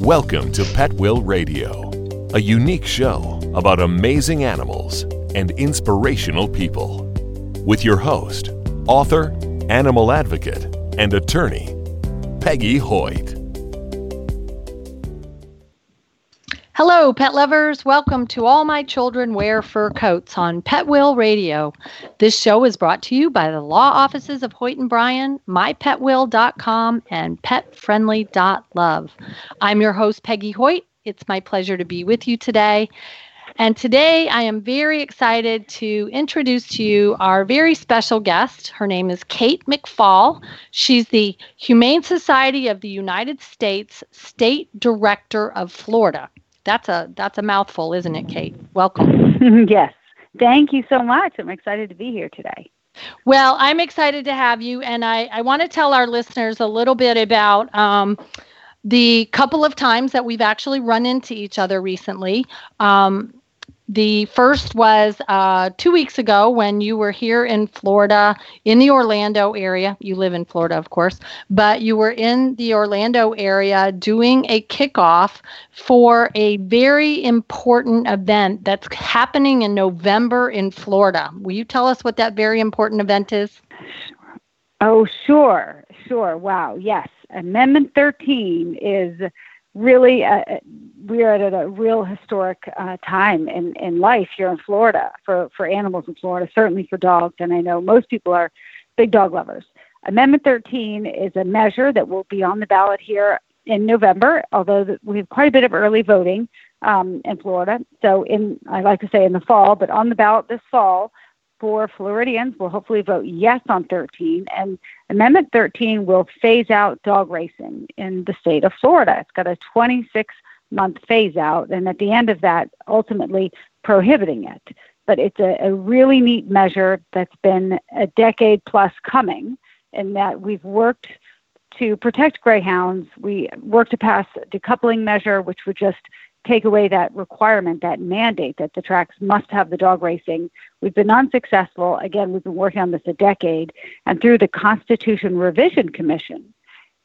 Welcome to Pet Will Radio, a unique show about amazing animals and inspirational people. With your host, author, animal advocate, and attorney, Peggy Hoyt. Hello, pet lovers. Welcome to All My Children Wear Fur Coats on Pet Will Radio. This show is brought to you by the law offices of Hoyt and Bryan, mypetwill.com, and petfriendly.love. I'm your host, Peggy Hoyt. It's my pleasure to be with you today. And today I am very excited to introduce to you our very special guest. Her name is Kate MacFall. She's the Humane Society of the United States State Director of Florida. That's a that's a mouthful, isn't it, Kate? Welcome. yes. Thank you so much. I'm excited to be here today. Well, I'm excited to have you, and I, I want to tell our listeners a little bit about um, the couple of times that we've actually run into each other recently. Um, the first was uh, two weeks ago when you were here in Florida, in the Orlando area. You live in Florida, of course, but you were in the Orlando area doing a kickoff for a very important event that's happening in November in Florida. Will you tell us what that very important event is? Oh, sure, sure. Wow, yes. Amendment 13 is really uh, we are at a real historic uh, time in, in life here in Florida for, for animals in Florida, certainly for dogs, and I know most people are big dog lovers. Amendment 13 is a measure that will be on the ballot here in November, although we have quite a bit of early voting um, in Florida. So, in I like to say in the fall, but on the ballot this fall for Floridians will hopefully vote yes on 13. And Amendment 13 will phase out dog racing in the state of Florida. It's got a 26 month phase out, and at the end of that, ultimately prohibiting it. But it's a, a really neat measure that's been a decade plus coming, in that we've worked to protect greyhounds. We worked to pass a decoupling measure, which would just take away that requirement, that mandate that the tracks must have the dog racing. We've been unsuccessful. Again, we've been working on this a decade. And through the Constitution Revision Commission,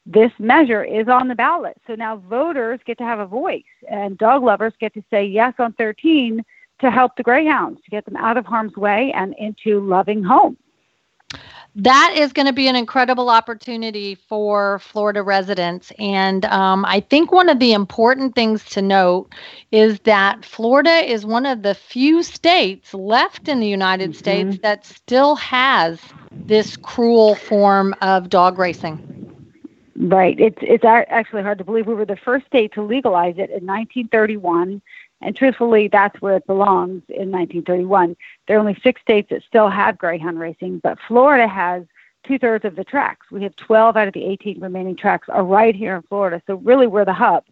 this measure is on the ballot. So now voters get to have a voice, and dog lovers get to say yes on 13 to help the greyhounds, to get them out of harm's way and into loving homes that is going to be an incredible opportunity for Florida residents. And um, I think one of the important things to note is that Florida is one of the few states left in the United mm-hmm. States that still has this cruel form of dog racing. Right. It's it's actually hard to believe we were the first state to legalize it in 1931 and truthfully, that's where it belongs in 1931. There are only six states that still have greyhound racing, but Florida has two thirds of the tracks. We have 12 out of the 18 remaining tracks are right here in Florida. So really, we're the hub.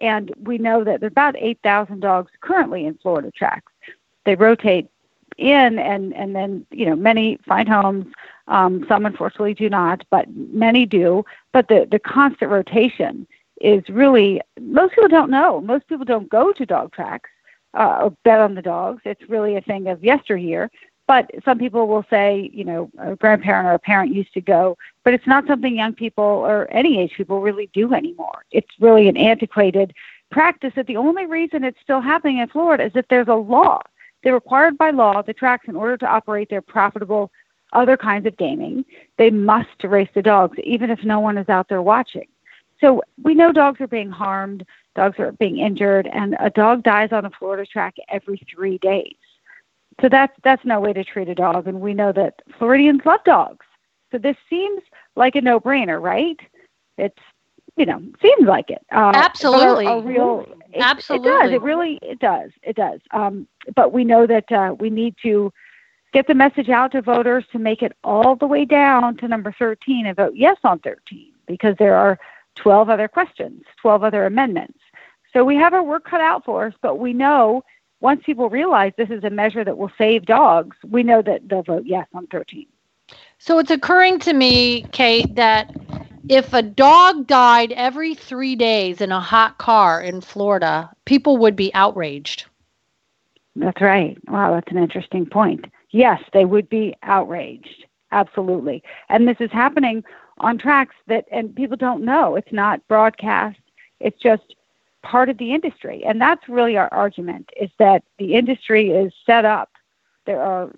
And we know that there are about 8,000 dogs currently in Florida tracks. They rotate in, and and then you know many find homes. Um, some unfortunately do not, but many do. But the the constant rotation is really most people don't know. Most people don't go to dog tracks uh, or bet on the dogs. It's really a thing of yesteryear. But some people will say, you know, a grandparent or a parent used to go, but it's not something young people or any age people really do anymore. It's really an antiquated practice that the only reason it's still happening in Florida is if there's a law. They're required by law, the tracks, in order to operate their profitable other kinds of gaming, they must race the dogs, even if no one is out there watching. So we know dogs are being harmed, dogs are being injured, and a dog dies on a Florida track every three days. So that's that's no way to treat a dog, and we know that Floridians love dogs. So this seems like a no-brainer, right? It's you know seems like it. Absolutely, a, a real it, Absolutely, it does. It really it does. It does. Um, but we know that uh, we need to get the message out to voters to make it all the way down to number 13 and vote yes on 13 because there are 12 other questions, 12 other amendments. So we have our work cut out for us, but we know once people realize this is a measure that will save dogs, we know that they'll vote yes on 13. So it's occurring to me, Kate, that if a dog died every three days in a hot car in Florida, people would be outraged. That's right. Wow, that's an interesting point. Yes, they would be outraged. Absolutely. And this is happening on tracks that and people don't know it's not broadcast it's just part of the industry. And that's really our argument is that the industry is set up. There are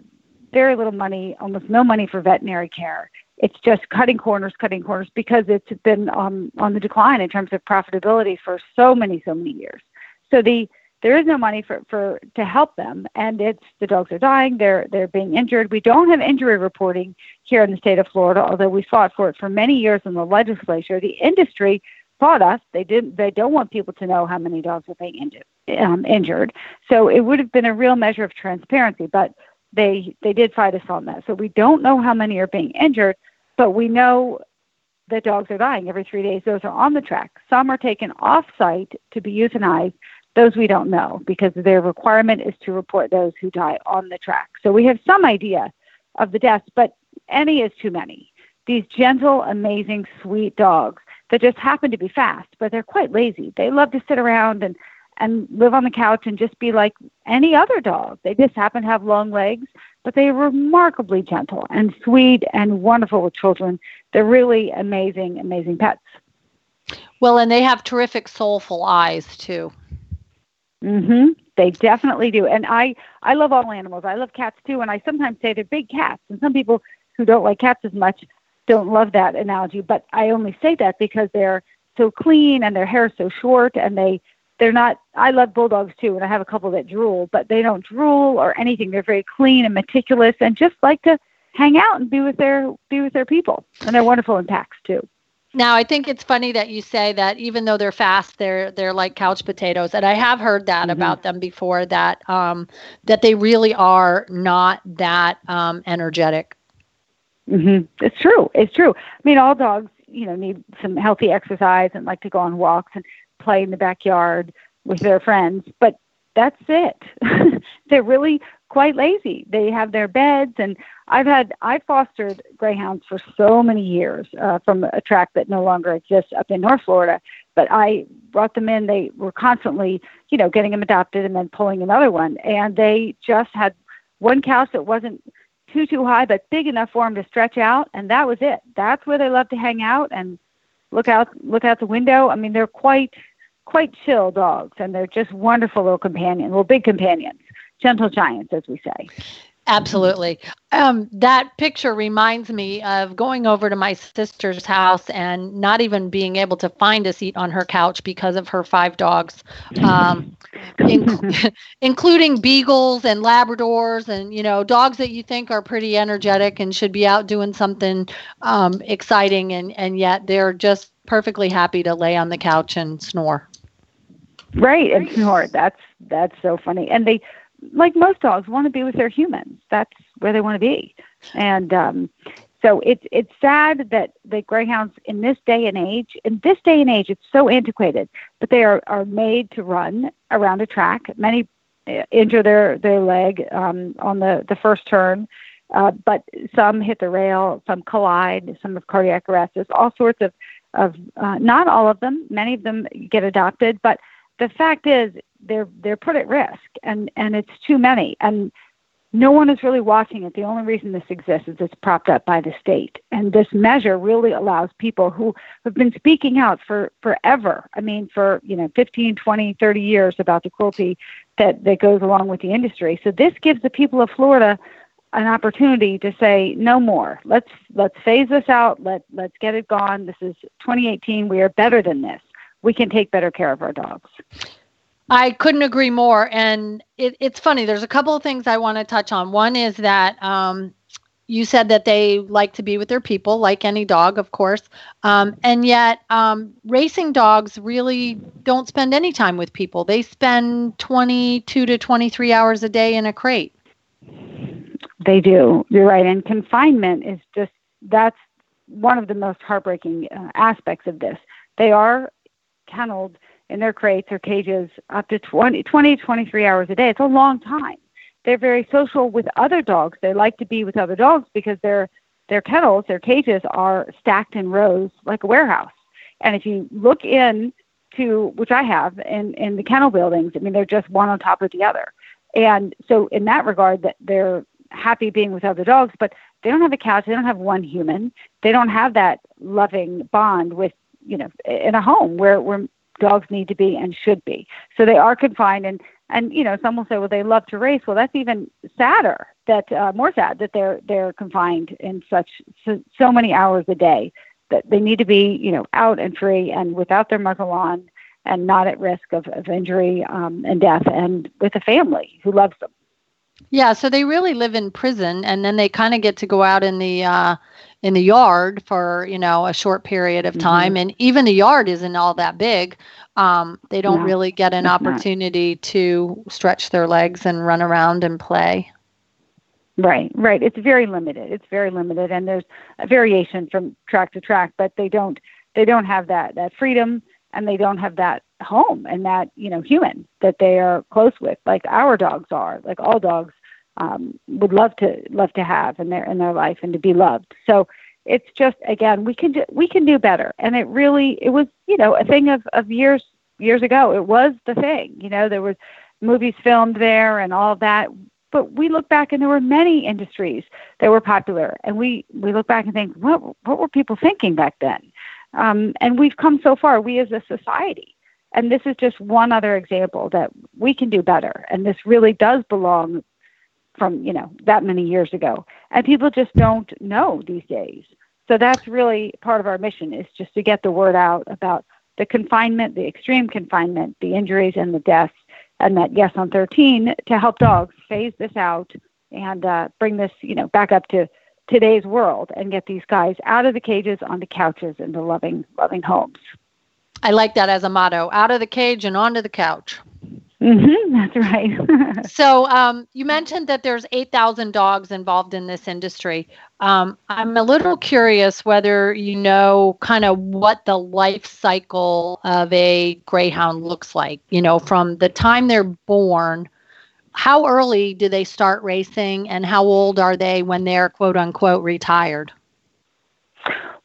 very little money, almost no money for veterinary care. It's just cutting corners, cutting corners because it's been um, on the decline in terms of profitability for so many, so many years. So the there is no money for, for to help them and it's the dogs are dying they're they're being injured we don't have injury reporting here in the state of florida although we fought for it for many years in the legislature the industry fought us. They didn't. They don't want people to know how many dogs are being injured. Um, injured. So it would have been a real measure of transparency, but they they did fight us on that. So we don't know how many are being injured, but we know that dogs are dying every three days. Those are on the track. Some are taken off site to be euthanized. Those we don't know because their requirement is to report those who die on the track. So we have some idea of the deaths, but any is too many. These gentle, amazing, sweet dogs that just happen to be fast, but they're quite lazy. They love to sit around and and live on the couch and just be like any other dog. They just happen to have long legs, but they're remarkably gentle and sweet and wonderful with children. They're really amazing, amazing pets. Well, and they have terrific soulful eyes too. Mhm. They definitely do. And I I love all animals. I love cats too, and I sometimes say they're big cats. And some people who don't like cats as much don't love that analogy, but I only say that because they're so clean and their hair is so short and they they're not I love bulldogs too and I have a couple that drool, but they don't drool or anything. They're very clean and meticulous and just like to hang out and be with their be with their people. And they're wonderful in packs too. Now, I think it's funny that you say that even though they're fast, they're they're like couch potatoes, and I have heard that mm-hmm. about them before. That um, that they really are not that um, energetic. Mm-hmm. It's true. It's true. I mean, all dogs, you know, need some healthy exercise and like to go on walks and play in the backyard with their friends, but that's it. They're really quite lazy. They have their beds, and I've had I fostered greyhounds for so many years uh, from a track that no longer exists up in North Florida. But I brought them in. They were constantly, you know, getting them adopted and then pulling another one, and they just had one couch that wasn't too too high, but big enough for them to stretch out, and that was it. That's where they love to hang out and look out look out the window. I mean, they're quite quite chill dogs, and they're just wonderful little companions, well, big companions, gentle giants, as we say. Absolutely. Um, that picture reminds me of going over to my sister's house and not even being able to find a seat on her couch because of her five dogs, um, inc- including beagles and Labradors and, you know, dogs that you think are pretty energetic and should be out doing something um, exciting, and, and yet they're just perfectly happy to lay on the couch and snore. Right, and snore. That's that's so funny. And they like most dogs, want to be with their humans. That's where they want to be. And um, so it's it's sad that the greyhounds in this day and age, in this day and age, it's so antiquated. But they are are made to run around a track. Many uh, injure their their leg um, on the the first turn. Uh, but some hit the rail, some collide, some have cardiac arrest. There's all sorts of, of uh, not all of them. Many of them get adopted, but the fact is they're they're put at risk and and it's too many and no one is really watching it. The only reason this exists is it's propped up by the state and this measure really allows people who have been speaking out for forever i mean for you know 15 20 30 years about the cruelty that that goes along with the industry. So this gives the people of florida an opportunity to say no more. Let's let's phase this out. Let let's get it gone. This is 2018 we are better than this we can take better care of our dogs I couldn't agree more. And it, it's funny. There's a couple of things I want to touch on. One is that um, you said that they like to be with their people, like any dog, of course. Um, and yet, um, racing dogs really don't spend any time with people. They spend 22 to 23 hours a day in a crate. They do. You're right. And confinement is just that's one of the most heartbreaking uh, aspects of this. They are kenneled in their crates or cages up to 20, 20, 23 hours a day. It's a long time. They're very social with other dogs. They like to be with other dogs because their their kennels, their cages are stacked in rows like a warehouse. And if you look in to which I have in in the kennel buildings, I mean they're just one on top of the other. And so in that regard that they're happy being with other dogs, but they don't have a couch, they don't have one human. They don't have that loving bond with, you know, in a home where where dogs need to be and should be. So they are confined, and and you know some will say, well, they love to race. Well, that's even sadder. That uh, more sad that they're they're confined in such so, so many hours a day that they need to be you know out and free and without their muzzle on and not at risk of, of injury um, and death and with a family who loves them. Yeah, so they really live in prison, and then they kind of get to go out in the uh, in the yard for you know a short period of time, mm-hmm. and even the yard isn't all that big. Um, they don't no, really get an opportunity not. to stretch their legs and run around and play. Right, right. It's very limited. It's very limited, and there's a variation from track to track, but they don't they don't have that that freedom, and they don't have that home and that you know human that they are close with, like our dogs are. Like all dogs um, would love to love to have in their in their life and to be loved. So it's just again we can do, we can do better, and it really it was you know a thing of of years years ago. It was the thing. You know there was movies filmed there and all that. But we look back and there were many industries that were popular, and we we look back and think what what were people thinking back then? Um, and we've come so far, we as a society. And this is just one other example that we can do better. And this really does belong from you know that many years ago. And people just don't know these days. So that's really part of our mission is just to get the word out about the confinement the extreme confinement the injuries and the deaths. And that yes on 13 to help dogs phase this out and uh, bring this you know back up to today's world and get these guys out of the cages onto couches into loving loving homes. I like that as a motto out of the cage and onto the couch Mm-hmm, that's right. so um, you mentioned that there's 8,000 dogs involved in this industry. Um, I'm a little curious whether you know kind of what the life cycle of a greyhound looks like. You know, from the time they're born, how early do they start racing, and how old are they when they're quote unquote retired?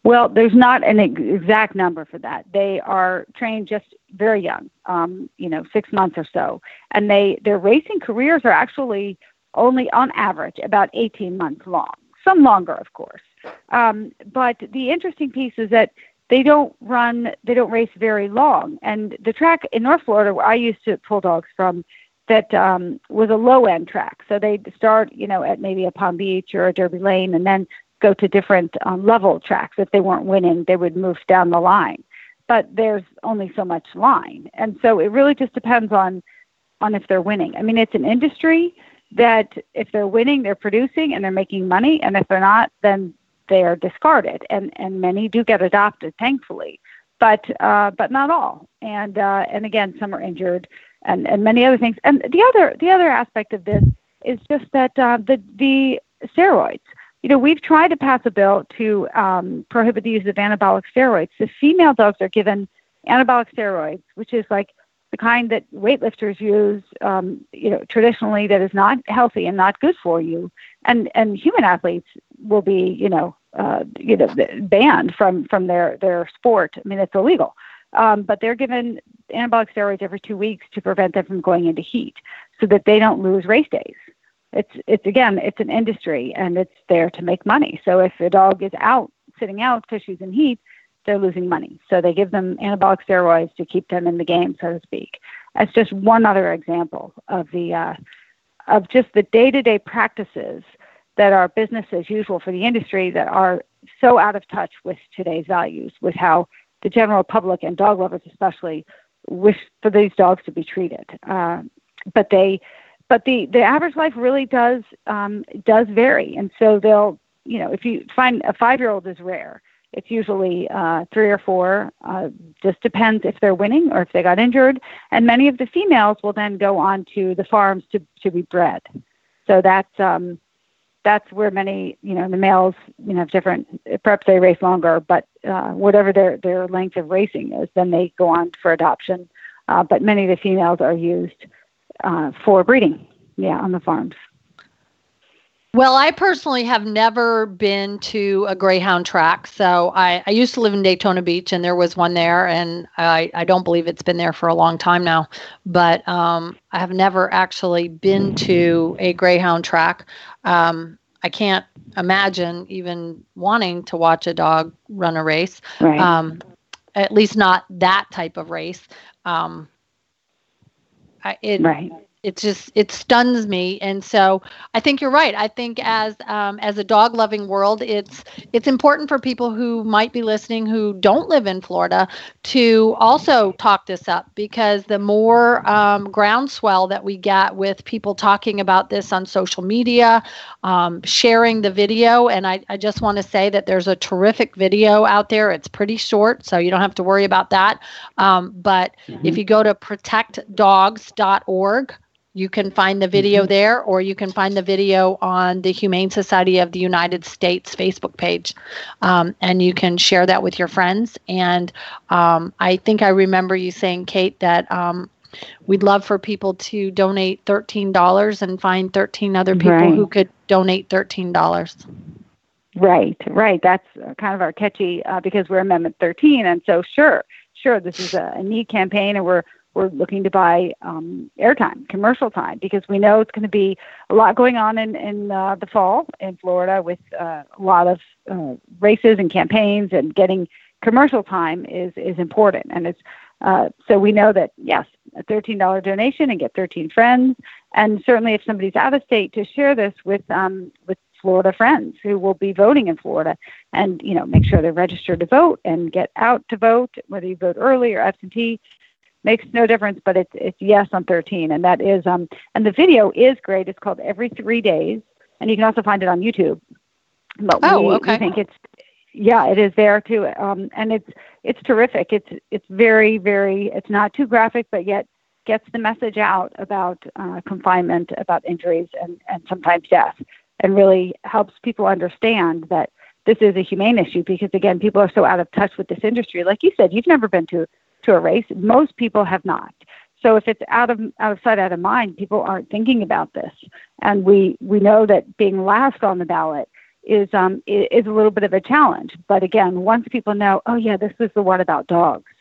Well, there's not an ex- exact number for that. They are trained just very young, um, you know, six months or so, and they their racing careers are actually only on average about 18 months long. Some longer, of course. Um, but the interesting piece is that they don't run, they don't race very long. And the track in North Florida, where I used to pull dogs from, that um, was a low end track. So they'd start, you know, at maybe a Palm Beach or a Derby Lane, and then go to different um, level tracks. If they weren't winning, they would move down the line. But there's only so much line, and so it really just depends on on if they're winning. I mean, it's an industry that if they're winning, they're producing and they're making money, and if they're not, then they are discarded. And and many do get adopted, thankfully, but uh, but not all. And uh, and again, some are injured, and and many other things. And the other the other aspect of this is just that uh, the the steroids you know, we've tried to pass a bill to um, prohibit the use of anabolic steroids. The female dogs are given anabolic steroids, which is like the kind that weightlifters use, um, you know, traditionally that is not healthy and not good for you. And and human athletes will be, you know, uh, you know, banned from from their their sport. I mean, it's illegal. Um, but they're given anabolic steroids every two weeks to prevent them from going into heat, so that they don't lose race days it's it's again it's an industry and it's there to make money. So if a dog is out sitting out because she's in heat, they're losing money. So they give them anabolic steroids to keep them in the game, so to speak. That's just one other example of the uh, of just the day-to-day practices that are business as usual for the industry that are so out of touch with today's values, with how the general public and dog lovers especially wish for these dogs to be treated. Uh, but they but the the average life really does um, does vary, and so they'll you know if you find a five year old is rare. It's usually uh, three or four. Uh, just depends if they're winning or if they got injured. And many of the females will then go on to the farms to to be bred. So that's um, that's where many you know the males you know have different. Perhaps they race longer, but uh, whatever their their length of racing is, then they go on for adoption. Uh, but many of the females are used uh, for breeding, yeah, on the farms. Well, I personally have never been to a greyhound track. So I, I used to live in Daytona Beach, and there was one there, and I, I don't believe it's been there for a long time now. But um, I have never actually been to a greyhound track. Um, I can't imagine even wanting to watch a dog run a race. Right. Um, at least not that type of race. Um, I, it, right it just it stuns me. And so i think you're right. I think as um, as a dog loving world it's it's important for people who might be listening who don't live in florida to also talk this up because the more um, groundswell that we get with people talking about this on social media um, sharing the video and I, I just want to say that there's a terrific video out there. It's pretty short so you don't have to worry about that. Um, but mm-hmm. if you go to protectdogs.org you can find the video mm-hmm. there, or you can find the video on the Humane Society of the United States Facebook page. Um, and you can share that with your friends. And um, I think I remember you saying, Kate, that um, we'd love for people to donate $13 and find 13 other people right. who could donate $13. Right, right. That's kind of our catchy uh, because we're Amendment 13. And so, sure, sure, this is a, a neat campaign, and we're we're looking to buy um, airtime, commercial time, because we know it's going to be a lot going on in, in uh, the fall in Florida with uh, a lot of uh, races and campaigns, and getting commercial time is is important. And it's uh, so we know that yes, a thirteen dollar donation and get thirteen friends, and certainly if somebody's out of state, to share this with um, with Florida friends who will be voting in Florida, and you know make sure they're registered to vote and get out to vote, whether you vote early or absentee makes no difference, but it's it's yes on 13, and that is um and the video is great. It's called Every Three Days, and you can also find it on YouTube. But oh, we, okay. we think it's yeah, it is there too, um, and it's it's terrific. It's it's very very it's not too graphic, but yet gets the message out about uh, confinement, about injuries, and and sometimes death, and really helps people understand that this is a humane issue because again, people are so out of touch with this industry. Like you said, you've never been to to a race. Most people have not. So if it's out of out of sight, out of mind, people aren't thinking about this. And we we know that being last on the ballot is um is a little bit of a challenge. But again, once people know, oh yeah, this is the one about dogs.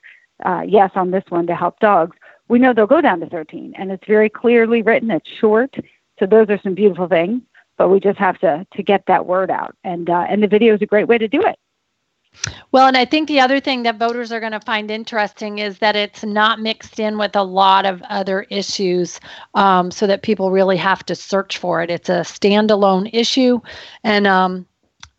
Uh, yes, on this one to help dogs, we know they'll go down to 13, and it's very clearly written. It's short, so those are some beautiful things. But we just have to to get that word out, and uh, and the video is a great way to do it. Well, and I think the other thing that voters are going to find interesting is that it's not mixed in with a lot of other issues um, so that people really have to search for it. It's a standalone issue. And um,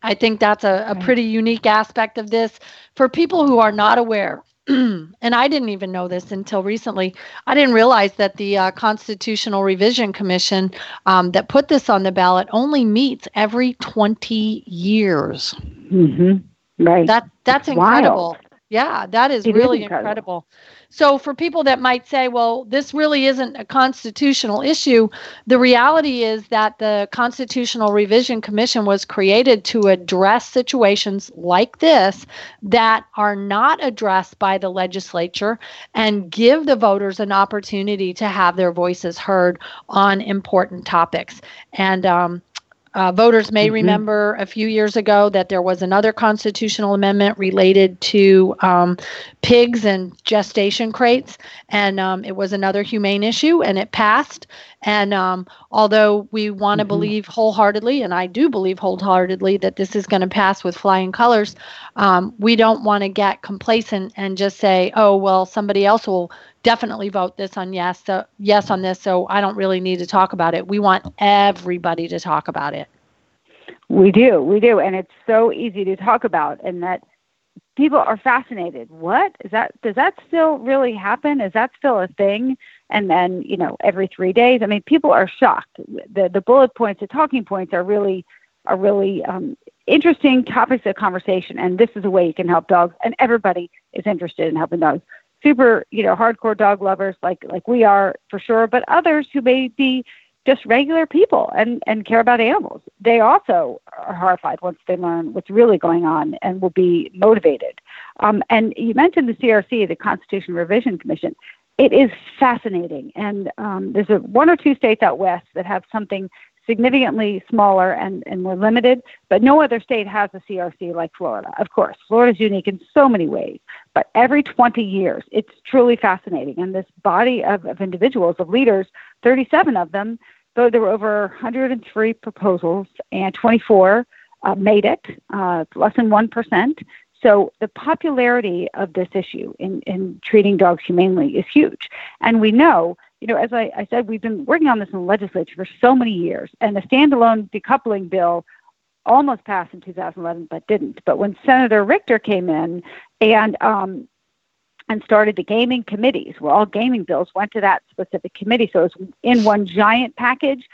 I think that's a, a pretty unique aspect of this. For people who are not aware, and I didn't even know this until recently. I didn't realize that the uh, Constitutional Revision Commission um, that put this on the ballot only meets every 20 years. Mm-hmm. Right. That that's incredible. Wild. Yeah, that is it really is incredible. incredible. So, for people that might say, well, this really isn't a constitutional issue, the reality is that the Constitutional Revision Commission was created to address situations like this that are not addressed by the legislature and give the voters an opportunity to have their voices heard on important topics. And um, uh, voters may mm-hmm. remember a few years ago that there was another constitutional amendment related to um, pigs and gestation crates, and um, it was another humane issue, and it passed. And um, although we want to mm-hmm. believe wholeheartedly, and I do believe wholeheartedly that this is going to pass with flying colors, um, we don't want to get complacent and just say, "Oh, well, somebody else will definitely vote this on yes, so yes on this, so I don't really need to talk about it. We want everybody to talk about it. We do, we do, and it's so easy to talk about, and that people are fascinated. What is that? Does that still really happen? Is that still a thing? And then, you know, every three days. I mean, people are shocked. The the bullet points, the talking points are really are really um, interesting topics of conversation. And this is a way you can help dogs, and everybody is interested in helping dogs super, you know, hardcore dog lovers like like we are for sure, but others who may be just regular people and and care about animals. They also are horrified once they learn what's really going on and will be motivated. Um, and you mentioned the CRC, the Constitution Revision Commission. It is fascinating, and um, there's a one or two states out west that have something significantly smaller and, and more limited, but no other state has a CRC like Florida. Of course, Florida is unique in so many ways, but every 20 years, it's truly fascinating. And this body of, of individuals, of leaders, 37 of them, though there were over 103 proposals and 24 uh, made it, uh, less than 1%. So the popularity of this issue in, in treating dogs humanely is huge. And we know, you know, as I, I said, we've been working on this in the legislature for so many years, and the standalone decoupling bill almost passed in 2011, but didn't. But when Senator Richter came in and um, and started the gaming committees, where all gaming bills went to that specific committee, so it was in one giant package.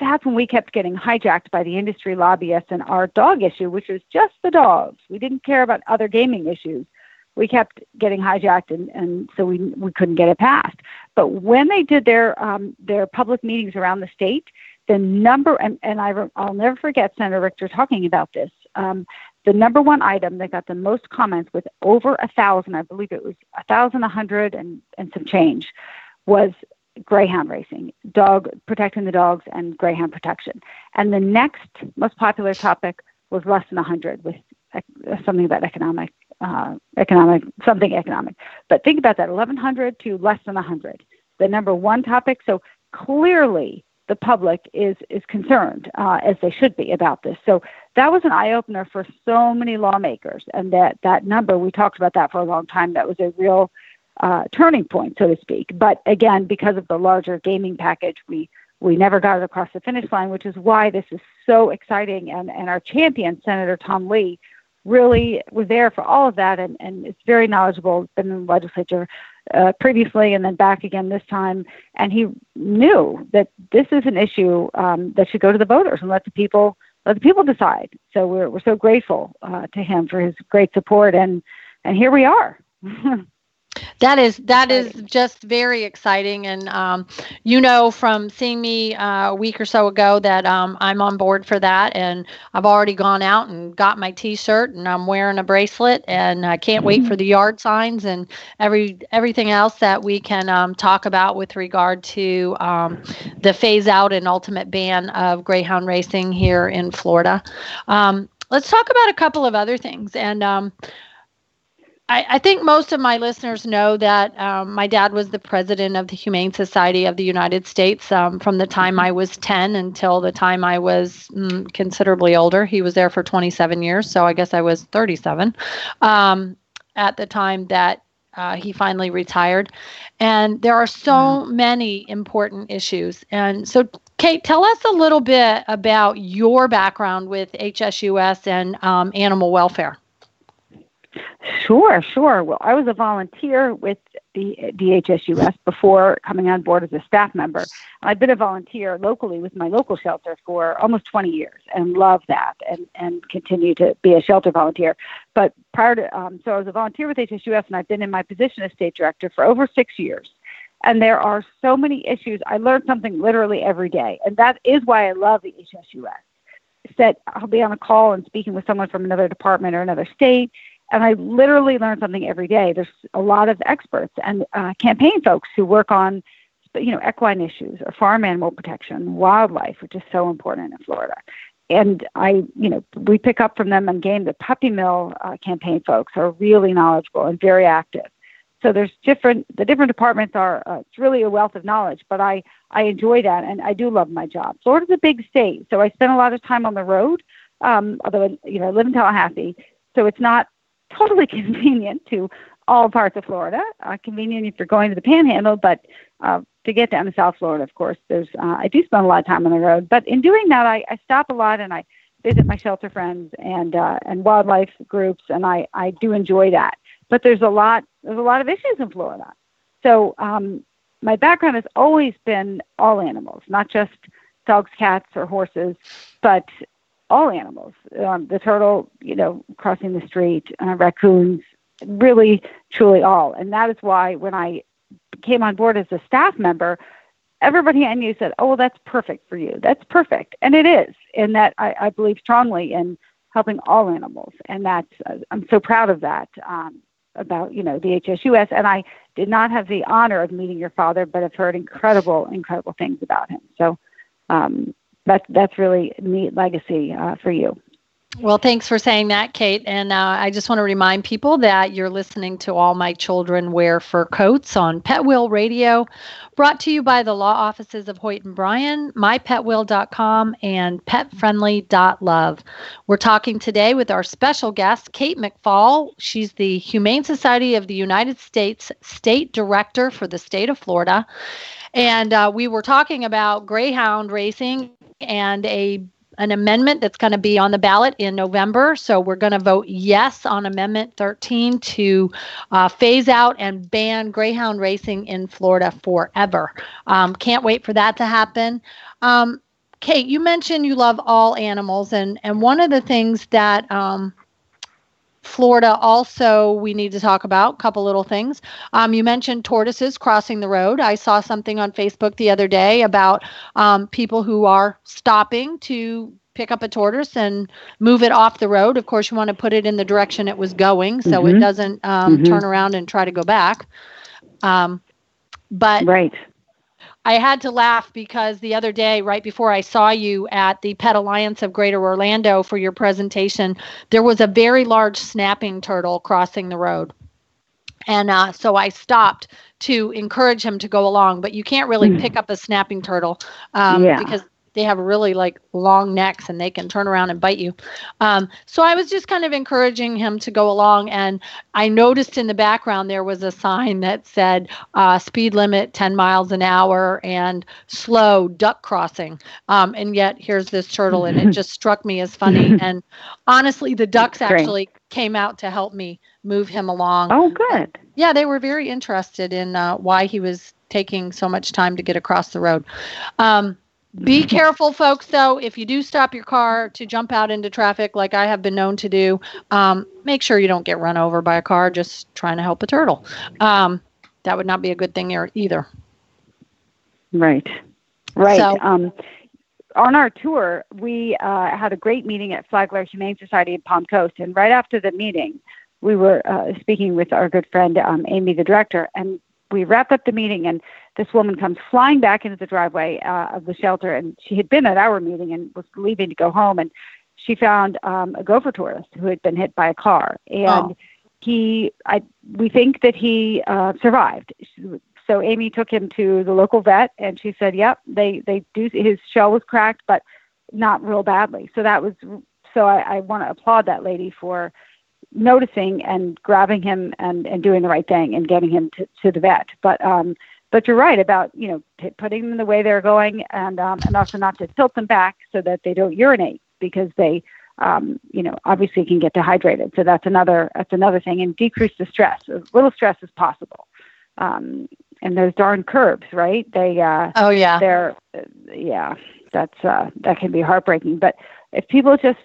That's when we kept getting hijacked by the industry lobbyists and our dog issue, which was just the dogs. We didn't care about other gaming issues. We kept getting hijacked, and, and so we we couldn't get it passed. But when they did their um, their public meetings around the state, the number, and, and I, I'll never forget Senator Richter talking about this. Um, the number one item that got the most comments with over a thousand, I believe it was a thousand, a hundred, and and some change, was greyhound racing, dog protecting the dogs, and greyhound protection. And the next most popular topic was less than a hundred, with something about economic, uh, economic, something economic. But think about that, 1100 to less than a 100, the number one topic. So clearly the public is is concerned, uh, as they should be, about this. So that was an eye opener for so many lawmakers, and that that number we talked about that for a long time. That was a real uh, turning point, so to speak. But again, because of the larger gaming package, we we never got it across the finish line, which is why this is so exciting. And and our champion, Senator Tom Lee, really was there for all of that, and and is very knowledgeable. Been in the legislature uh, previously and then back again this time. And he knew that this is an issue um, that should go to the voters and let the people let the people decide. So we're we're so grateful uh, to him for his great support, and and here we are. That is that is just very exciting, and um, you know from seeing me uh, a week or so ago that um, I'm on board for that, and I've already gone out and got my T-shirt, and I'm wearing a bracelet, and I can't wait for the yard signs and every everything else that we can um, talk about with regard to um, the phase out and ultimate ban of greyhound racing here in Florida. Um, let's talk about a couple of other things, and um, I, I, think most of my listeners know that um, my dad was the president of the Humane Society of the United States um, from the time I was 10 until the time I was mm, considerably older. He was there for 27 years, so I guess I was 37 um, at the time that uh, he finally retired. And there are so mm. many important issues. And so, Kate, tell us a little bit about your background with HSUS and um, animal welfare. Sure, sure. Well, I was a volunteer with the DHSUS before coming on board as a staff member. I've been a volunteer locally with my local shelter for almost 20 years and love that and, and continue to be a shelter volunteer. But prior to, um, so I was a volunteer with HSUS and I've been in my position as state director for over six years. And there are so many issues. I learn something literally every day. And that is why I love the HSUS. that I'll be on a call and speaking with someone from another department or another state and I literally learn something every day. There's a lot of experts and uh, campaign folks who work on, you know, equine issues or farm animal protection, wildlife, which is so important in Florida. And I, you know, we pick up from them and gain The puppy mill uh, campaign folks are really knowledgeable and very active. So there's different. The different departments are. Uh, it's really a wealth of knowledge. But I, I enjoy that, and I do love my job. Florida's a big state, so I spend a lot of time on the road. Um, although you know, I live in Tallahassee, so it's not totally convenient to all parts of Florida. Uh, convenient if you're going to the Panhandle, but uh, to get down to South Florida, of course, there's uh, I do spend a lot of time on the road. But in doing that, I, I stop a lot and I visit my shelter friends and uh, and wildlife groups, and I I do enjoy that. But there's a lot there's a lot of issues in Florida. So um, my background has always been all animals, not just dogs, cats, or horses, but all animals. Um, the turtle, you know, crossing the street, uh, raccoons, really, truly all. And that is why when I came on board as a staff member, everybody I knew said, "Oh, well, that's perfect for you. That's perfect," and it is. And that I, I believe strongly in helping all animals, and that's uh, I'm so proud of that. Um, about you know the HSUS, and I did not have the honor of meeting your father, but have heard incredible, incredible things about him. So um, that's that's really neat legacy uh, for you. Well, thanks for saying that, Kate. And uh, I just want to remind people that you're listening to All My Children Wear Fur Coats on Pet Radio, brought to you by the law offices of Hoyt and Bryan, mypetwill.com, and petfriendly.love. We're talking today with our special guest, Kate MacFall. She's the Humane Society of the United States State Director for the state of Florida. And uh, we were talking about greyhound racing and a an amendment that's going to be on the ballot in November. So we're going to vote yes on Amendment 13 to uh, phase out and ban greyhound racing in Florida forever. Um, can't wait for that to happen. Um, Kate, you mentioned you love all animals, and and one of the things that um, Florida also we need to talk about a couple little things. Um, you mentioned tortoises crossing the road. I saw something on Facebook the other day about um, people who are stopping to pick up a tortoise and move it off the road. Of course, you want to put it in the direction it was going so mm-hmm. it doesn't um, mm-hmm. turn around and try to go back. Um, but right. I had to laugh because the other day, right before I saw you at the Pet Alliance of Greater Orlando for your presentation, there was a very large snapping turtle crossing the road. And uh, so I stopped to encourage him to go along, but you can't really hmm. pick up a snapping turtle um, yeah. because they have really like long necks and they can turn around and bite you. Um, so I was just kind of encouraging him to go along. And I noticed in the background there was a sign that said uh, speed limit 10 miles an hour and slow duck crossing. Um, and yet here's this turtle, and it just struck me as funny. And honestly, the ducks actually came out to help me move him along. Oh, good. Yeah, they were very interested in uh, why he was taking so much time to get across the road. Um, be careful, folks, though. If you do stop your car to jump out into traffic, like I have been known to do, um, make sure you don't get run over by a car just trying to help a turtle. Um, that would not be a good thing either. Right. Right. So, um, on our tour, we uh, had a great meeting at Flagler Humane Society in Palm Coast. And right after the meeting, we were uh, speaking with our good friend um, Amy, the director, and we wrapped up the meeting and this woman comes flying back into the driveway uh, of the shelter and she had been at our meeting and was leaving to go home and she found um, a gopher tortoise who had been hit by a car and oh. he i we think that he uh, survived so amy took him to the local vet and she said yep they they do his shell was cracked but not real badly so that was so i, I want to applaud that lady for noticing and grabbing him and, and doing the right thing and getting him to, to the vet. But um, but you're right about you know t- putting them the way they're going and um, and also not to tilt them back so that they don't urinate because they um, you know obviously can get dehydrated. So that's another that's another thing and decrease the stress as little stress as possible. Um, and those darn curbs, right? They uh, oh yeah they're uh, yeah that's uh, that can be heartbreaking. But if people just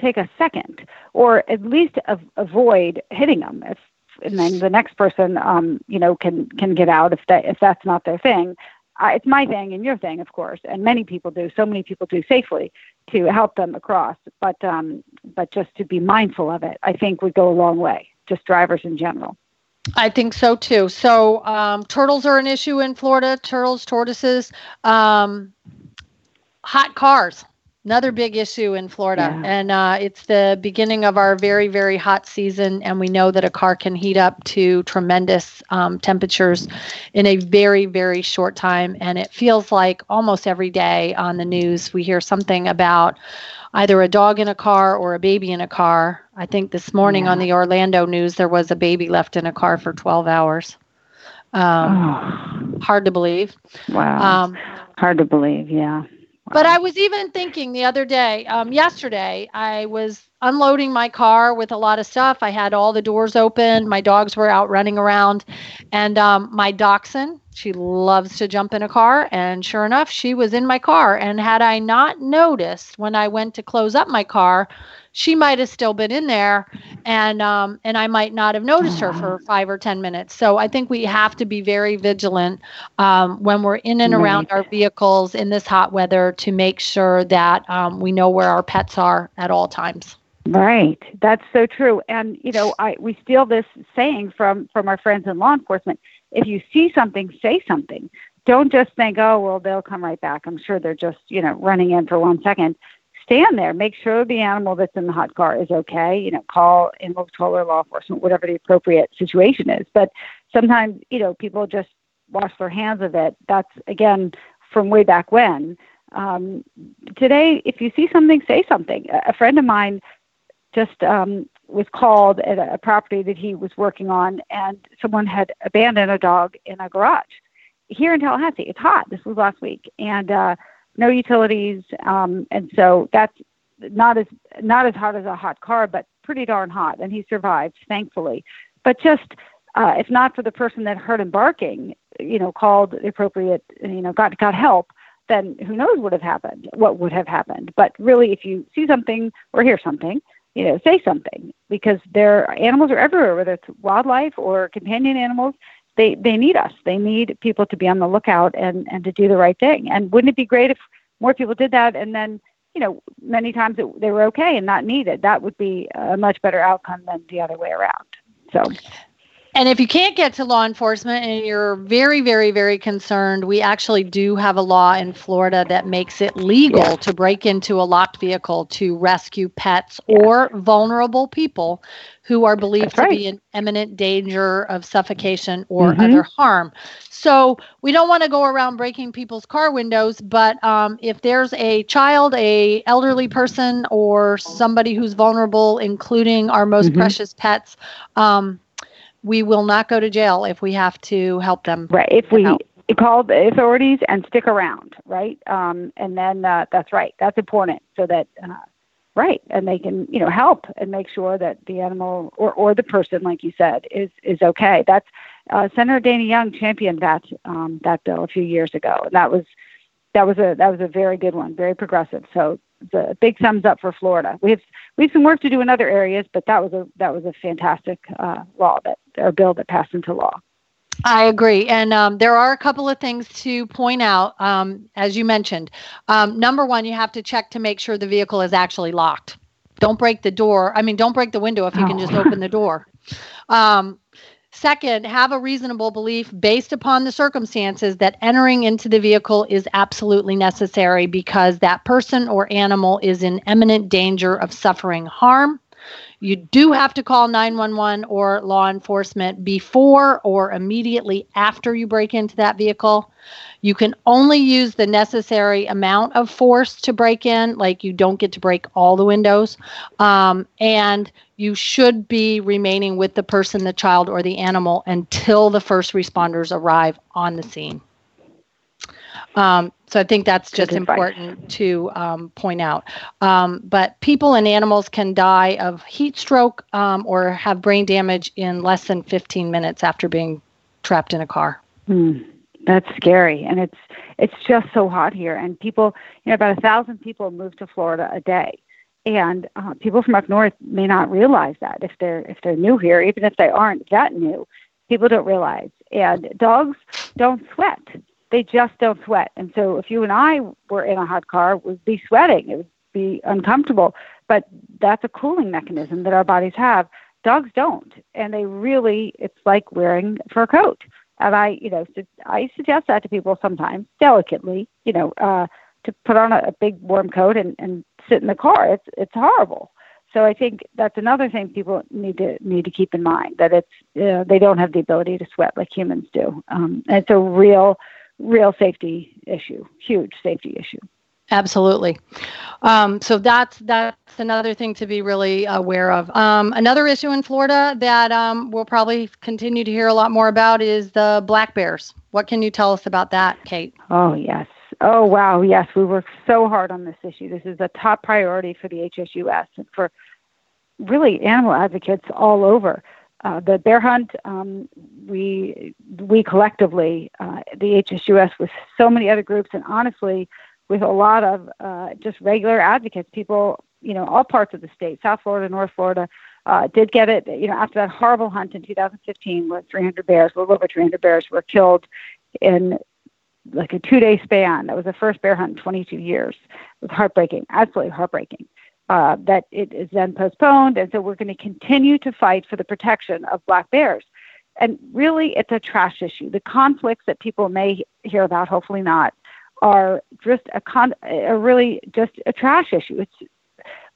take a second or at least av- avoid hitting them if and then the next person um you know can can get out if that if that's not their thing it's my thing and your thing of course and many people do so many people do safely to help them across but um but just to be mindful of it i think would go a long way just drivers in general I think so too. So um, turtles are an issue in Florida. Turtles, tortoises, um, hot cars another big issue in Florida. Yeah. And uh, it's the beginning of our very, very hot season. And we know that a car can heat up to tremendous um, temperatures in a very, very short time. And it feels like almost every day on the news, we hear something about either a dog in a car or a baby in a car. I think this morning yeah. on the Orlando news, there was a baby left in a car for 12 hours. Um, oh. Hard to believe. Wow. Um, hard to believe, yeah. But I was even thinking the other day, um, yesterday, I was unloading my car with a lot of stuff. I had all the doors open. My dogs were out running around. And um, my dachshund, she loves to jump in a car. And sure enough, she was in my car. And had I not noticed when I went to close up my car, she might have still been in there and um, and I might not have noticed her for five or ten minutes. So I think we have to be very vigilant um, when we're in and around right. our vehicles in this hot weather to make sure that um, we know where our pets are at all times. Right, that's so true. And you know, I we steal this saying from from our friends in law enforcement. If you see something, say something. Don't just think, oh well, they'll come right back. I'm sure they're just you know running in for one second stand there, make sure the animal that's in the hot car is okay. You know, call animal control or law enforcement, whatever the appropriate situation is. But sometimes, you know, people just wash their hands of it. That's again from way back when. Um, today, if you see something, say something. A friend of mine just um, was called at a property that he was working on, and someone had abandoned a dog in a garage here in Tallahassee. It's hot. This was last week, and uh, no utilities, um, and so that's not as not as hot as a hot car, but pretty darn hot. And he survived, thankfully. But just uh, if not for the person that heard him barking, you know, called the appropriate, you know, got got help, then who knows what would have happened? What would have happened? But really, if you see something or hear something, you know, say something because their animals are everywhere, whether it's wildlife or companion animals. They they need us. They need people to be on the lookout and and to do the right thing. And wouldn't it be great if more people did that and then you know many times it, they were okay and not needed? That would be a much better outcome than the other way around. So and if you can't get to law enforcement and you're very, very, very concerned, we actually do have a law in Florida that makes it legal yeah. to break into a locked vehicle to rescue pets yeah. or vulnerable people who are believed to be in imminent danger of suffocation or mm-hmm. other harm. So we don't want to go around breaking people's car windows, but um, if there's a child, a elderly person, or somebody who's vulnerable, including our most mm-hmm. precious pets, um, we will not go to jail if we have to help them. Right. If we help. call the authorities and stick around, right? Um, and then uh, that's right. That's important so that, uh, right, and they can you know help and make sure that the animal or, or the person, like you said, is is okay. That's uh, Senator Dana Young championed that um, that bill a few years ago, and that was that was a that was a very good one, very progressive. So the big thumbs up for Florida. We have we have some work to do in other areas, but that was a that was a fantastic uh, law that or bill that passed into law. I agree. And um, there are a couple of things to point out, um, as you mentioned. Um, number one, you have to check to make sure the vehicle is actually locked. Don't break the door. I mean, don't break the window if you oh. can just oh. open the door. Second, have a reasonable belief based upon the circumstances that entering into the vehicle is absolutely necessary because that person or animal is in imminent danger of suffering harm. You do have to call 911 or law enforcement before or immediately after you break into that vehicle. You can only use the necessary amount of force to break in, like you don't get to break all the windows. Um, and you should be remaining with the person, the child, or the animal until the first responders arrive on the scene. Um, so I think that's just important to um, point out. Um, but people and animals can die of heat stroke um, or have brain damage in less than 15 minutes after being trapped in a car. Mm. That's scary, and it's it's just so hot here. And people, you know, about a thousand people move to Florida a day, and uh, people from up north may not realize that if they're if they're new here, even if they aren't that new, people don't realize. And dogs don't sweat; they just don't sweat. And so, if you and I were in a hot car, we'd be sweating. It would be uncomfortable. But that's a cooling mechanism that our bodies have. Dogs don't, and they really it's like wearing a fur coat and I, you know, I suggest that to people sometimes, delicately, you know, uh, to put on a, a big warm coat and, and sit in the car. It's it's horrible. So I think that's another thing people need to need to keep in mind that it's uh, they don't have the ability to sweat like humans do. Um, and it's a real, real safety issue, huge safety issue. Absolutely. Um, so that's that's another thing to be really aware of. Um, another issue in Florida that um, we'll probably continue to hear a lot more about is the black bears. What can you tell us about that, Kate? Oh yes. Oh wow. Yes, we work so hard on this issue. This is a top priority for the HSUS and for really animal advocates all over. Uh, the bear hunt, um, we we collectively, uh, the HSUS, with so many other groups, and honestly with a lot of uh, just regular advocates, people, you know, all parts of the state, South Florida, North Florida, uh, did get it, you know, after that horrible hunt in 2015 where 300 bears, a little over 300 bears were killed in like a two day span. That was the first bear hunt in 22 years. It was heartbreaking, absolutely heartbreaking. Uh, that it is then postponed, and so we're going to continue to fight for the protection of black bears. And really, it's a trash issue. The conflicts that people may hear about, hopefully not, are just a con, a really just a trash issue. It's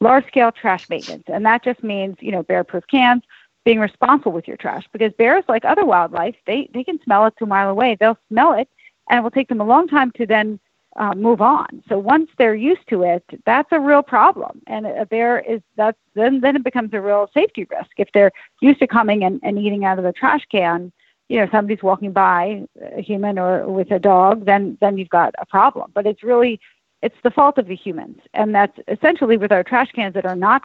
large scale trash maintenance, and that just means you know bear proof cans, being responsible with your trash because bears, like other wildlife, they they can smell it a mile away. They'll smell it, and it will take them a long time to then uh, move on. So once they're used to it, that's a real problem. And a bear is that's then then it becomes a real safety risk if they're used to coming and, and eating out of the trash can. You know, somebody's walking by, a human or with a dog, then then you've got a problem. But it's really it's the fault of the humans, and that's essentially with our trash cans that are not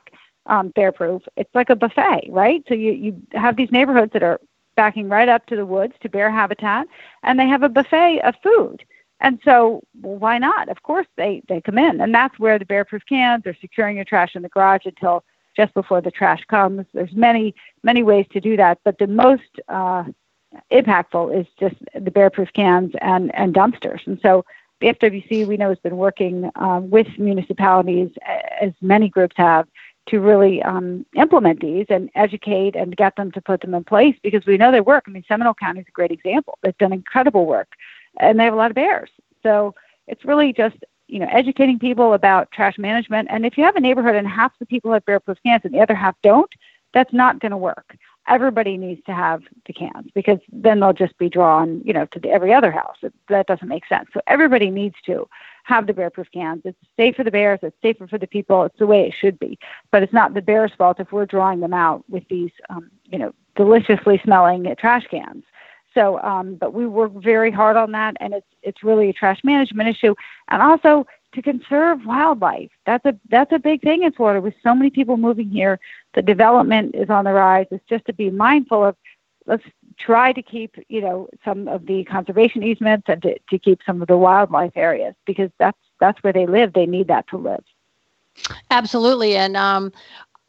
um, bear proof. It's like a buffet, right? So you you have these neighborhoods that are backing right up to the woods to bear habitat, and they have a buffet of food and so, why not? Of course, they they come in, and that's where the bear-proof cans are securing your trash in the garage until just before the trash comes. There's many many ways to do that, but the most uh, impactful is just the bear-proof cans and and dumpsters. And so, the FWC we know has been working um, with municipalities, as many groups have, to really um, implement these and educate and get them to put them in place because we know they work. I mean, Seminole County is a great example. They've done incredible work and they have a lot of bears. So it's really just you know educating people about trash management. And if you have a neighborhood and half the people have bear-proof cans and the other half don't, that's not going to work. Everybody needs to have the cans because then they'll just be drawn, you know, to the, every other house. That doesn't make sense. So everybody needs to have the bear-proof cans. It's safe for the bears. It's safer for the people. It's the way it should be. But it's not the bears' fault if we're drawing them out with these, um, you know, deliciously smelling trash cans. So, um, but we work very hard on that, and it's it's really a trash management issue, and also to conserve wildlife. That's a that's a big thing in Florida. With so many people moving here, the development is on the rise. It's just to be mindful of. Let's try to keep you know some of the conservation easements and to, to keep some of the wildlife areas because that's that's where they live. They need that to live. Absolutely, and um,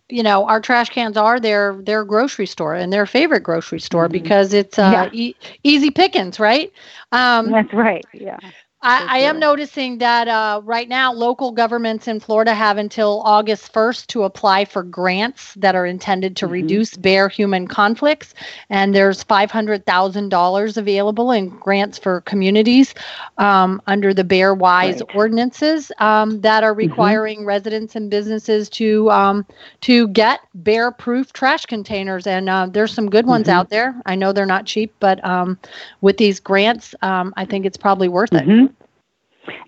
you know our trash cans are their their grocery store and their favorite grocery store mm-hmm. because it's uh, yeah. e- easy pickings right um, that's right yeah I, I, am noticing that uh, right now local governments in Florida have until August 1st to apply for grants that are intended to mm-hmm. reduce bear human conflicts. And there's $500,000 available in grants for communities um, under the Bear Wise right. ordinances um, that are mm-hmm. requiring mm-hmm. residents and businesses to um, to get bear proof trash containers. And uh, there's some good ones mm-hmm. out there. I know they're not cheap, but um, with these grants, um, I think it's probably worth it.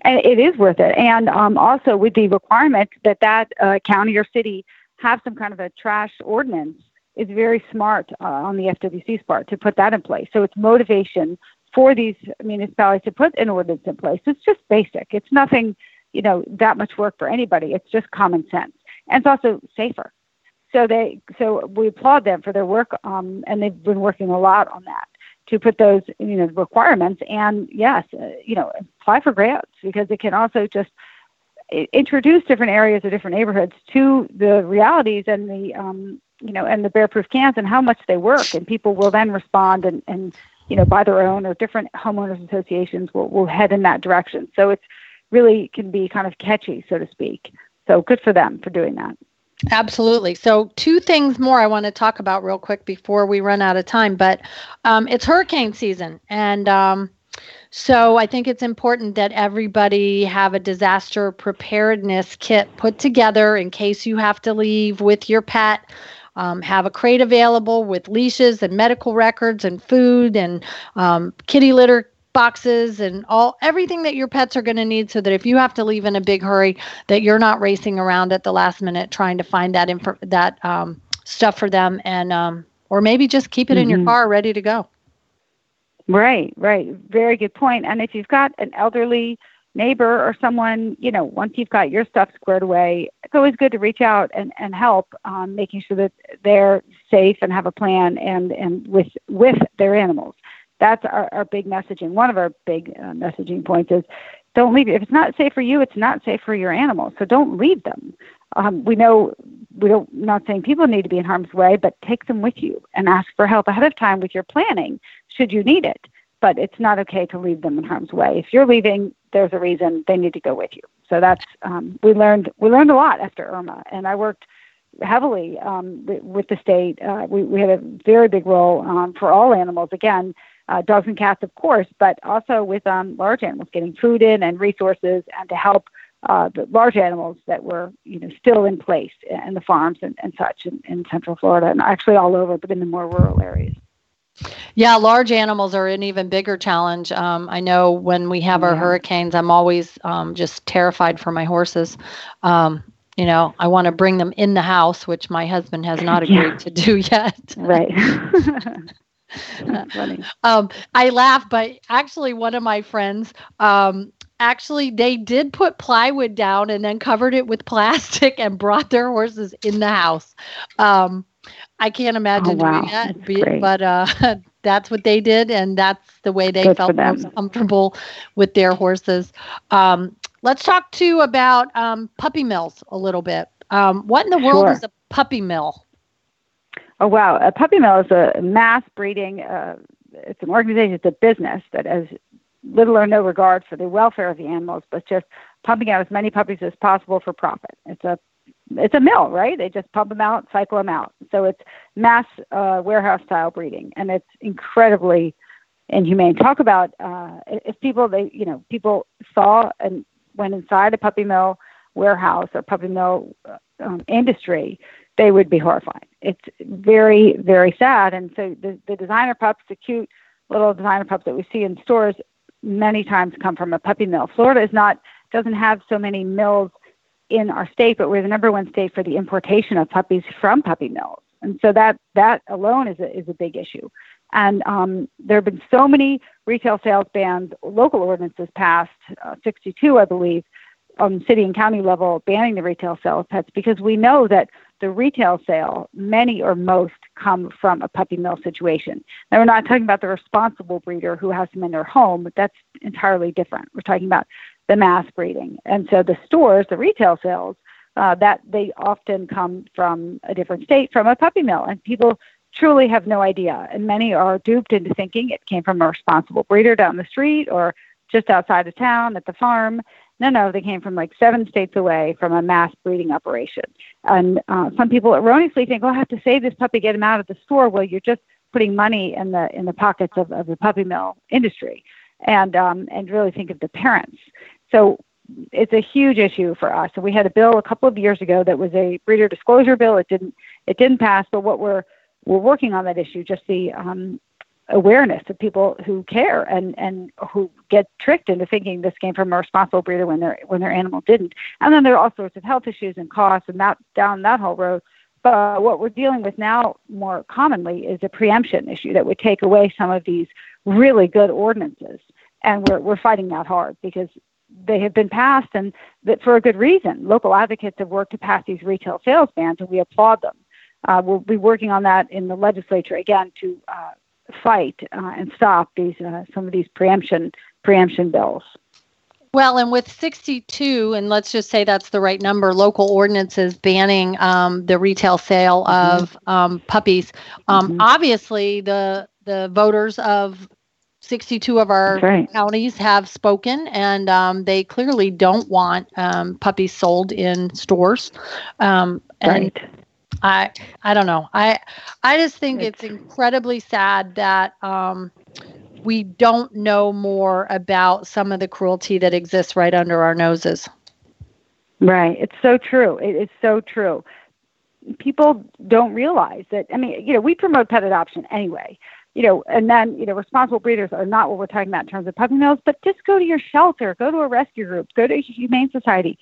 And it is worth it. And um, also with the requirement that that uh, county or city have some kind of a trash ordinance is very smart uh, on the FWC's part to put that in place. So it's motivation for these municipalities to put an ordinance in place. It's just basic. It's nothing, you know, that much work for anybody. It's just common sense, and it's also safer. So they, so we applaud them for their work, um, and they've been working a lot on that to put those you know requirements and yes uh, you know apply for grants because it can also just introduce different areas or different neighborhoods to the realities and the um, you know and the bear proof cans and how much they work. And people will then respond and and you know by their own or different homeowners associations will will head in that direction. So it's really can be kind of catchy so to speak. So good for them for doing that Absolutely. So, two things more I want to talk about real quick before we run out of time. But um, it's hurricane season, and um, so I think it's important that everybody have a disaster preparedness kit put together in case you have to leave with your pet. Um, have a crate available with leashes and medical records and food and um, kitty litter boxes and all everything that your pets are going to need so that if you have to leave in a big hurry that you're not racing around at the last minute trying to find that that um, stuff for them and um, or maybe just keep it mm-hmm. in your mm-hmm. car ready to go right right very good point. point and if you've got an elderly neighbor or someone you know once you've got your stuff squared away it's always good to reach out and, and help um, making sure that they're safe and have a plan and and with with their animals that's our, our big messaging. One of our big uh, messaging points is don't leave. If it's not safe for you, it's not safe for your animals. So don't leave them. Um, we know we don't not saying people need to be in harm's way, but take them with you and ask for help ahead of time with your planning should you need it. But it's not okay to leave them in harm's way. If you're leaving, there's a reason they need to go with you. So that's um, we learned we learned a lot after Irma, and I worked heavily um, with the state. Uh, we we had a very big role um, for all animals again uh, dogs and cats, of course, but also with um, large animals, getting food in and resources, and to help uh, the large animals that were, you know, still in place in the farms and, and such in, in Central Florida, and actually all over, but in the more rural areas. Yeah, large animals are an even bigger challenge. Um, I know when we have our yeah. hurricanes, I'm always um, just terrified for my horses. Um, you know, I want to bring them in the house, which my husband has not agreed yeah. to do yet. Right. um, I laugh, but actually, one of my friends, um, actually, they did put plywood down and then covered it with plastic and brought their horses in the house. Um, I can't imagine oh, wow. doing that, but uh, that's what they did, and that's the way they Good felt most comfortable with their horses. Um, let's talk to about um, puppy mills a little bit. Um, what in the world is a puppy mill? Oh wow, a puppy mill is a mass breeding. Uh, it's an organization. It's a business that has little or no regard for the welfare of the animals, but just pumping out as many puppies as possible for profit. It's a it's a mill, right? They just pump them out, cycle them out. So it's mass uh, warehouse style breeding, and it's incredibly inhumane. Talk about uh, if people they you know people saw and went inside a puppy mill warehouse or puppy mill uh, um, industry, they would be horrified. It's very very sad, and so the the designer pups, the cute little designer pups that we see in stores, many times come from a puppy mill. Florida is not doesn't have so many mills in our state, but we're the number one state for the importation of puppies from puppy mills. And so that that alone is a, is a big issue. And um, there have been so many retail sales bans, local ordinances passed, uh, 62, I believe, on city and county level, banning the retail sale of pets because we know that the retail sale, many or most, come from a puppy mill situation. Now, we're not talking about the responsible breeder who has them in their home, but that's entirely different. We're talking about the mass breeding. And so the stores, the retail sales, uh, that they often come from a different state, from a puppy mill, and people truly have no idea. And many are duped into thinking it came from a responsible breeder down the street or just outside of town at the farm. No, no, they came from like seven states away from a mass breeding operation. And uh, some people erroneously think, "Oh, I have to save this puppy, get him out of the store." Well, you're just putting money in the in the pockets of, of the puppy mill industry, and um, and really think of the parents. So it's a huge issue for us. We had a bill a couple of years ago that was a breeder disclosure bill. It didn't it didn't pass, but what we're we're working on that issue, just the um, awareness of people who care and and who get tricked into thinking this came from a responsible breeder when their when their animal didn't. And then there are all sorts of health issues and costs and that down that whole road. But what we're dealing with now more commonly is a preemption issue that would take away some of these really good ordinances. And we're we're fighting that hard because they have been passed and that for a good reason. Local advocates have worked to pass these retail sales bans and we applaud them. Uh, we'll be working on that in the legislature again to uh, fight uh, and stop these uh, some of these preemption preemption bills. Well, and with 62, and let's just say that's the right number, local ordinances banning um, the retail sale mm-hmm. of um, puppies. Um, mm-hmm. Obviously, the the voters of 62 of our right. counties have spoken, and um, they clearly don't want um, puppies sold in stores. Um, and right. I, I don't know. I, I just think it's, incredibly sad that um, we don't know more about some of the cruelty that exists right under our noses. Right. It's so true. It is so true. People don't realize that. I mean, you know, we promote pet adoption anyway you know, and then, you know, responsible breeders are not what we're talking about in terms of puppy mills, but just go to your shelter, go to a rescue group, go to a humane society.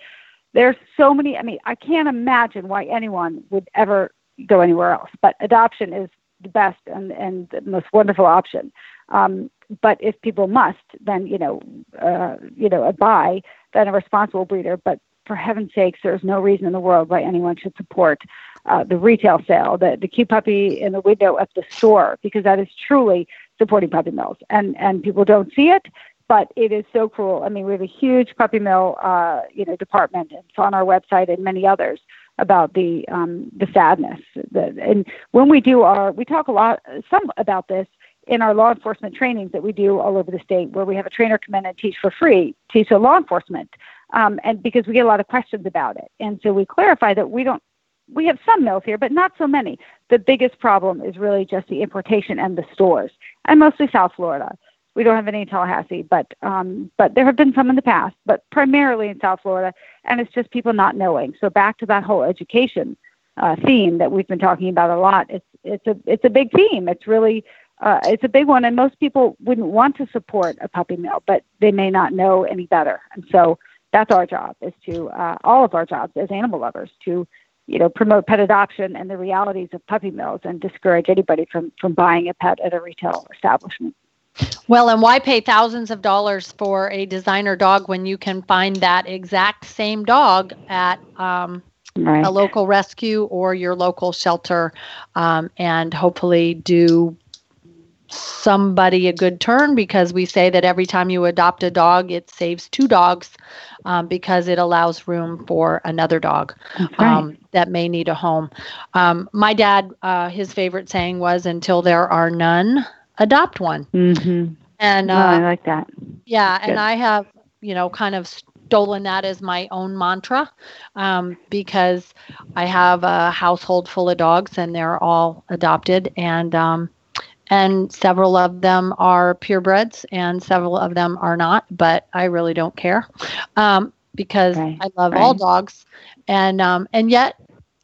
There's so many, I mean, I can't imagine why anyone would ever go anywhere else, but adoption is the best and, and the most wonderful option. Um, but if people must, then, you know, uh, you know, a buy, then a responsible breeder, but for heaven's sakes, there's no reason in the world why anyone should support uh, the retail sale, the, the cute puppy in the window at the store, because that is truly supporting puppy mills. And, and people don't see it, but it is so cruel. I mean, we have a huge puppy mill, uh, you know, department. It's on our website and many others about the um, the sadness. The, and when we do our, we talk a lot, some about this in our law enforcement trainings that we do all over the state, where we have a trainer come in and teach for free, teach to law enforcement, um, and because we get a lot of questions about it, and so we clarify that we don't we have some mills here, but not so many. The biggest problem is really just the importation and the stores, and mostly South Florida. We don't have any in Tallahassee, but um, but there have been some in the past, but primarily in South Florida, and it's just people not knowing. So back to that whole education uh, theme that we've been talking about a lot. It's it's a it's a big theme. It's really uh, it's a big one, and most people wouldn't want to support a puppy mill, but they may not know any better. And so that's our job, is to uh, all of our jobs as animal lovers to you know promote pet adoption and the realities of puppy mills and discourage anybody from from buying a pet at a retail establishment. Well, and why pay thousands of dollars for a designer dog when you can find that exact same dog at um, right. a local rescue or your local shelter um, and hopefully do somebody a good turn because we say that every time you adopt a dog, it saves two dogs um, because it allows room for another dog um, that may need a home. Um, my dad, uh, his favorite saying was, "Until there are none, adopt one." Mm-hmm. And uh, oh, I like that. Yeah, and I have, you know, kind of stolen that as my own mantra um, because I have a household full of dogs and they're all adopted and um, and several of them are purebreds and several of them are not but i really don't care um, because right. i love right. all dogs and um, and yet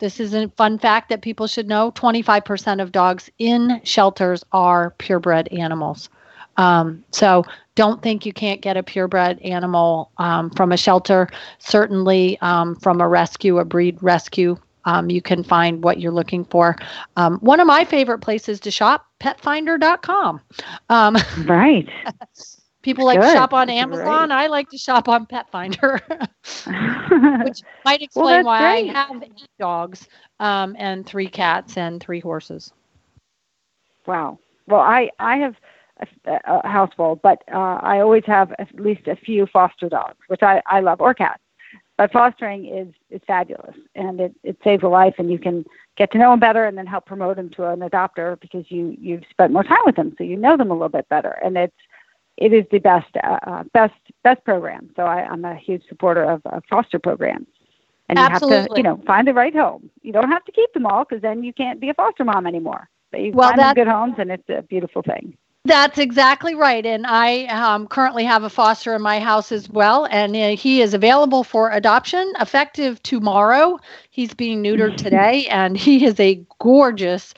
this is a fun fact that people should know 25% of dogs in shelters are purebred animals um, so don't think you can't get a purebred animal um, from a shelter certainly um, from a rescue a breed rescue um, you can find what you're looking for. Um, one of my favorite places to shop, petfinder.com. Um, right. people like Good. to shop on Amazon. Right. I like to shop on Petfinder, which might explain well, why great. I have eight dogs um, and three cats and three horses. Wow. Well, I, I have a, a house full, but uh, I always have at least a few foster dogs, which I, I love, or cats but fostering is is fabulous and it, it saves a life and you can get to know them better and then help promote them to an adopter because you you've spent more time with them so you know them a little bit better and it's it is the best uh, uh best best program so I, i'm a huge supporter of, of foster programs and Absolutely. you have to you know find the right home you don't have to keep them all because then you can't be a foster mom anymore but you well, find them good homes and it's a beautiful thing that's exactly right. And I um, currently have a foster in my house as well. And uh, he is available for adoption effective tomorrow. He's being neutered today. And he is a gorgeous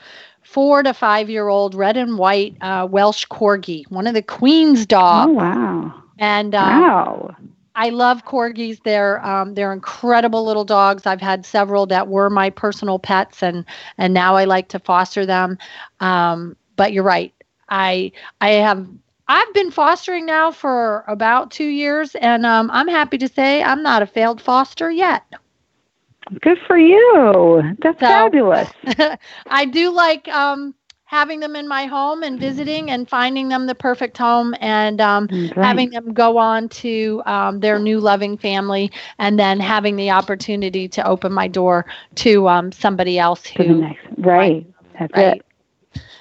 four to five year old red and white uh, Welsh corgi, one of the Queen's dogs. Oh, wow. And um, wow. I love corgis. They're um, they're incredible little dogs. I've had several that were my personal pets, and and now I like to foster them. Um, but you're right. I I have I've been fostering now for about two years, and um, I'm happy to say I'm not a failed foster yet. Good for you. That's so, fabulous. I do like um, having them in my home and visiting and finding them the perfect home and um, having them go on to um, their new loving family and then having the opportunity to open my door to um, somebody else who. Right. That's right. it.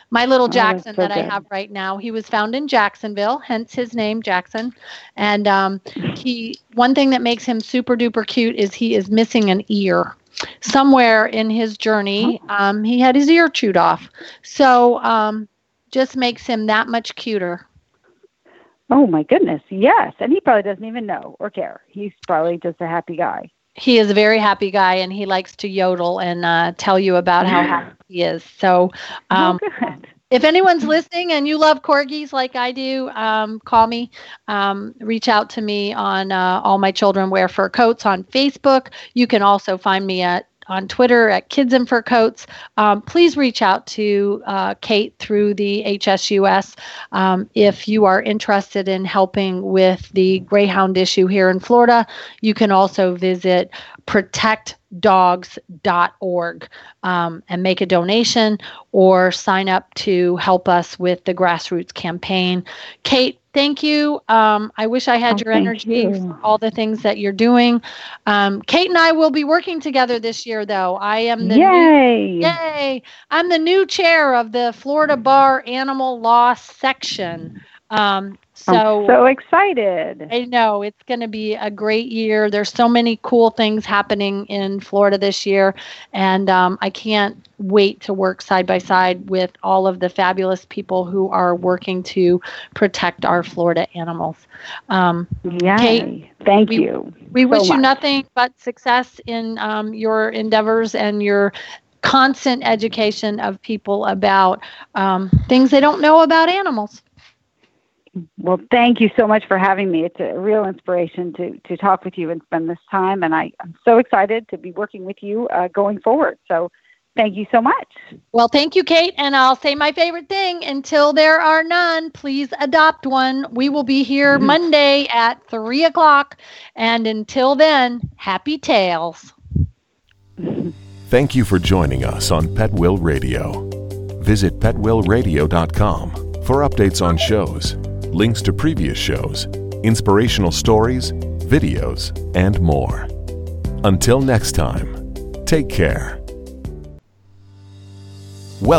My little oh, Jackson so that good. I have right now, he was found in Jacksonville, hence his name Jackson. And um, he, one thing that makes him super duper cute is he is missing an ear. Somewhere in his journey, oh. um, he had his ear chewed off. So um, just makes him that much cuter. Oh my goodness, yes. And he probably doesn't even know or care. He's probably just a happy guy he is a very happy guy and he likes to yodel and uh, tell you about how happy he is. So, oh, um, oh, if anyone's listening and you love corgis like I do, um, call me. Um, reach out to me on uh, All My Children Wear Fur Coats on Facebook. You can also find me at on Twitter at Kids in Fur Coats. Um, please reach out to uh, Kate through the HSUS um, if you are interested in helping with the Greyhound issue here in Florida. You can also visit protectdogs.org um, and make a donation or sign up to help us with the grassroots campaign. Kate, thank you. Um, I wish I had oh, your energy you. for all the things that you're doing. Um, Kate and I will be working together this year, though. I am the yay new, yay. I'm the new chair of the Florida Bar Animal Law section. Um, so, I'm so excited. I know it's going to be a great year. There's so many cool things happening in Florida this year, and um, I can't wait to work side by side with all of the fabulous people who are working to protect our Florida animals. Um, yeah, Kate, thank we, you. We so wish much. you nothing but success in um, your endeavors and your constant education of people about um, things they don't know about animals. Well, thank you so much for having me. It's a real inspiration to to talk with you and spend this time, and I, I'm so excited to be working with you uh, going forward. So, thank you so much. Well, thank you, Kate. And I'll say my favorite thing: until there are none, please adopt one. We will be here mm-hmm. Monday at three o'clock, and until then, happy tails. Thank you for joining us on Pet Will Radio. Visit petwillradio.com for updates on shows links to previous shows, inspirational stories, videos, and more. Until next time, take care